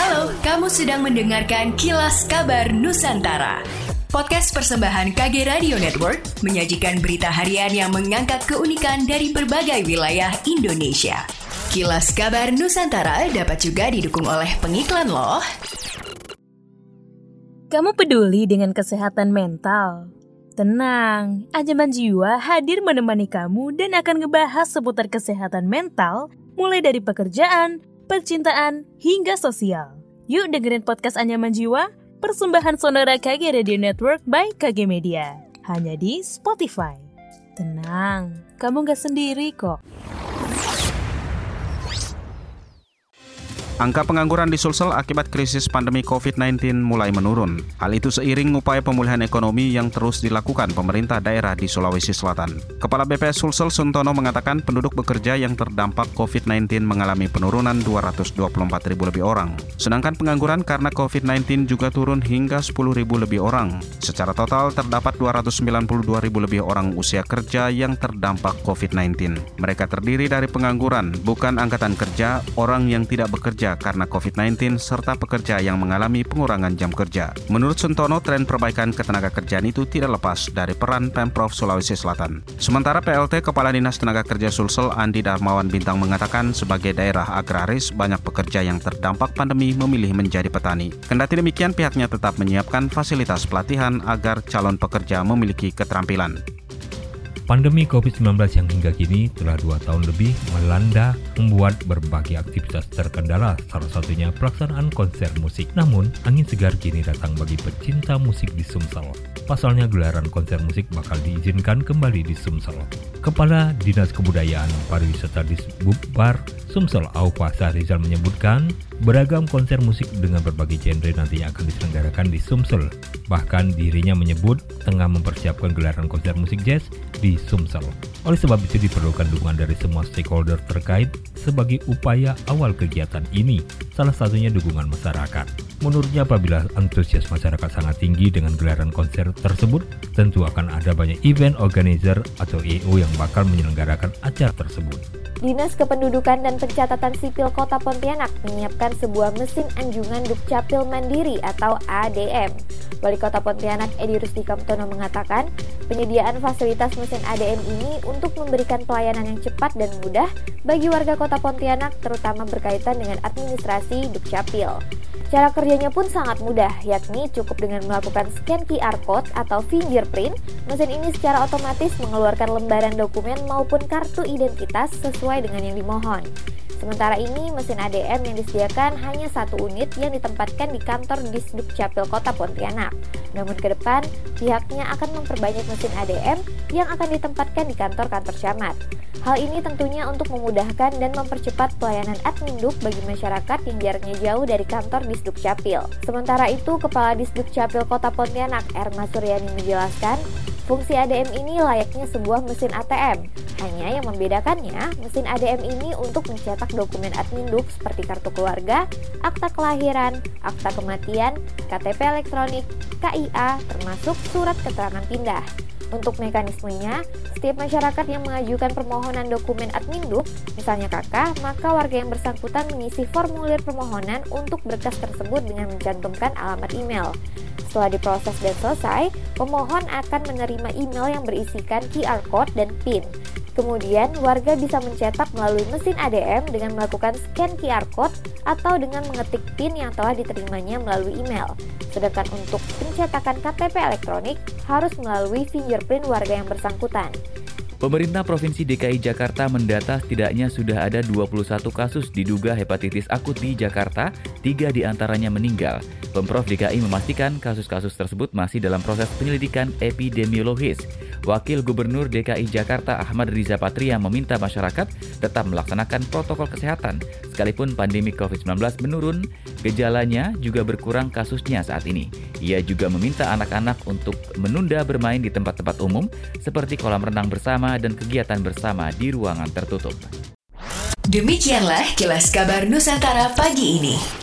Halo, kamu sedang mendengarkan Kilas Kabar Nusantara. Podcast persembahan KG Radio Network menyajikan berita harian yang mengangkat keunikan dari berbagai wilayah Indonesia. Kilas Kabar Nusantara dapat juga didukung oleh pengiklan loh. Kamu peduli dengan kesehatan mental? Tenang, Anjaman Jiwa hadir menemani kamu dan akan ngebahas seputar kesehatan mental mulai dari pekerjaan, percintaan, hingga sosial. Yuk dengerin podcast Anyaman Jiwa, persembahan sonora KG Radio Network by KG Media. Hanya di Spotify. Tenang, kamu gak sendiri kok. Angka pengangguran di Sulsel akibat krisis pandemi COVID-19 mulai menurun. Hal itu seiring upaya pemulihan ekonomi yang terus dilakukan pemerintah daerah di Sulawesi Selatan. Kepala BPS Sulsel Suntono mengatakan penduduk bekerja yang terdampak COVID-19 mengalami penurunan 224 ribu lebih orang. Sedangkan pengangguran karena COVID-19 juga turun hingga 10 ribu lebih orang. Secara total terdapat 292 ribu lebih orang usia kerja yang terdampak COVID-19. Mereka terdiri dari pengangguran, bukan angkatan kerja, orang yang tidak bekerja karena COVID-19 serta pekerja yang mengalami pengurangan jam kerja. Menurut Suntono, tren perbaikan ketenaga kerjaan itu tidak lepas dari peran Pemprov Sulawesi Selatan. Sementara PLT Kepala Dinas Tenaga Kerja Sulsel Andi Darmawan Bintang mengatakan sebagai daerah agraris banyak pekerja yang terdampak pandemi memilih menjadi petani. Kendati demikian pihaknya tetap menyiapkan fasilitas pelatihan agar calon pekerja memiliki keterampilan. Pandemi COVID-19 yang hingga kini telah dua tahun lebih melanda membuat berbagai aktivitas terkendala, salah satunya pelaksanaan konser musik. Namun, angin segar kini datang bagi pecinta musik di Sumsel. Pasalnya gelaran konser musik bakal diizinkan kembali di Sumsel. Kepala Dinas Kebudayaan Pariwisata di Bukbar Sumsel Aufa Sahrizal menyebutkan beragam konser musik dengan berbagai genre nantinya akan diselenggarakan di Sumsel. Bahkan dirinya menyebut tengah mempersiapkan gelaran konser musik jazz di Sumsel. Oleh sebab itu diperlukan dukungan dari semua stakeholder terkait sebagai upaya awal kegiatan ini, salah satunya dukungan masyarakat. Menurutnya apabila antusias masyarakat sangat tinggi dengan gelaran konser tersebut, tentu akan ada banyak event organizer atau EO yang bakal menyelenggarakan acara tersebut. Dinas Kependudukan dan Pencatatan Sipil Kota Pontianak menyiapkan sebuah mesin anjungan Dukcapil Mandiri atau ADM. Wali Kota Pontianak Edi Rusdi Kamtono mengatakan, penyediaan fasilitas mesin ADM ini untuk memberikan pelayanan yang cepat dan mudah bagi warga Kota Pontianak terutama berkaitan dengan administrasi Dukcapil. Cara kerjanya pun sangat mudah, yakni cukup dengan melakukan scan QR code atau fingerprint, mesin ini secara otomatis mengeluarkan lembaran dokumen maupun kartu identitas sesuai dengan yang dimohon. Sementara ini, mesin ADM yang disediakan hanya satu unit yang ditempatkan di kantor Disduk Capil Kota Pontianak. Namun ke depan, pihaknya akan memperbanyak mesin ADM yang akan ditempatkan di kantor-kantor camat. Hal ini tentunya untuk memudahkan dan mempercepat pelayanan adminduk bagi masyarakat yang jaraknya jauh dari kantor Disduk Capil. Sementara itu, Kepala Disduk Capil Kota Pontianak, Erma Suryani menjelaskan, Fungsi ADM ini layaknya sebuah mesin ATM. Hanya yang membedakannya, mesin ADM ini untuk mencetak dokumen adminduk seperti kartu keluarga, akta kelahiran, akta kematian, KTP elektronik, KIA, termasuk surat keterangan pindah. Untuk mekanismenya, setiap masyarakat yang mengajukan permohonan dokumen adminduk, misalnya kakak, maka warga yang bersangkutan mengisi formulir permohonan untuk berkas tersebut dengan mencantumkan alamat email. Setelah diproses dan selesai, pemohon akan menerima email yang berisikan QR code dan PIN. Kemudian, warga bisa mencetak melalui mesin ADM dengan melakukan scan QR code atau dengan mengetik PIN yang telah diterimanya melalui email. Sedangkan untuk pencetakan KTP elektronik harus melalui fingerprint warga yang bersangkutan. Pemerintah Provinsi DKI Jakarta mendata setidaknya sudah ada 21 kasus diduga hepatitis akut di Jakarta, tiga di antaranya meninggal. Pemprov DKI memastikan kasus-kasus tersebut masih dalam proses penyelidikan epidemiologis. Wakil Gubernur DKI Jakarta Ahmad Riza Patria meminta masyarakat tetap melaksanakan protokol kesehatan. Sekalipun pandemi COVID-19 menurun, gejalanya juga berkurang kasusnya saat ini. Ia juga meminta anak-anak untuk menunda bermain di tempat-tempat umum seperti kolam renang bersama dan kegiatan bersama di ruangan tertutup. Demikianlah kilas kabar Nusantara pagi ini.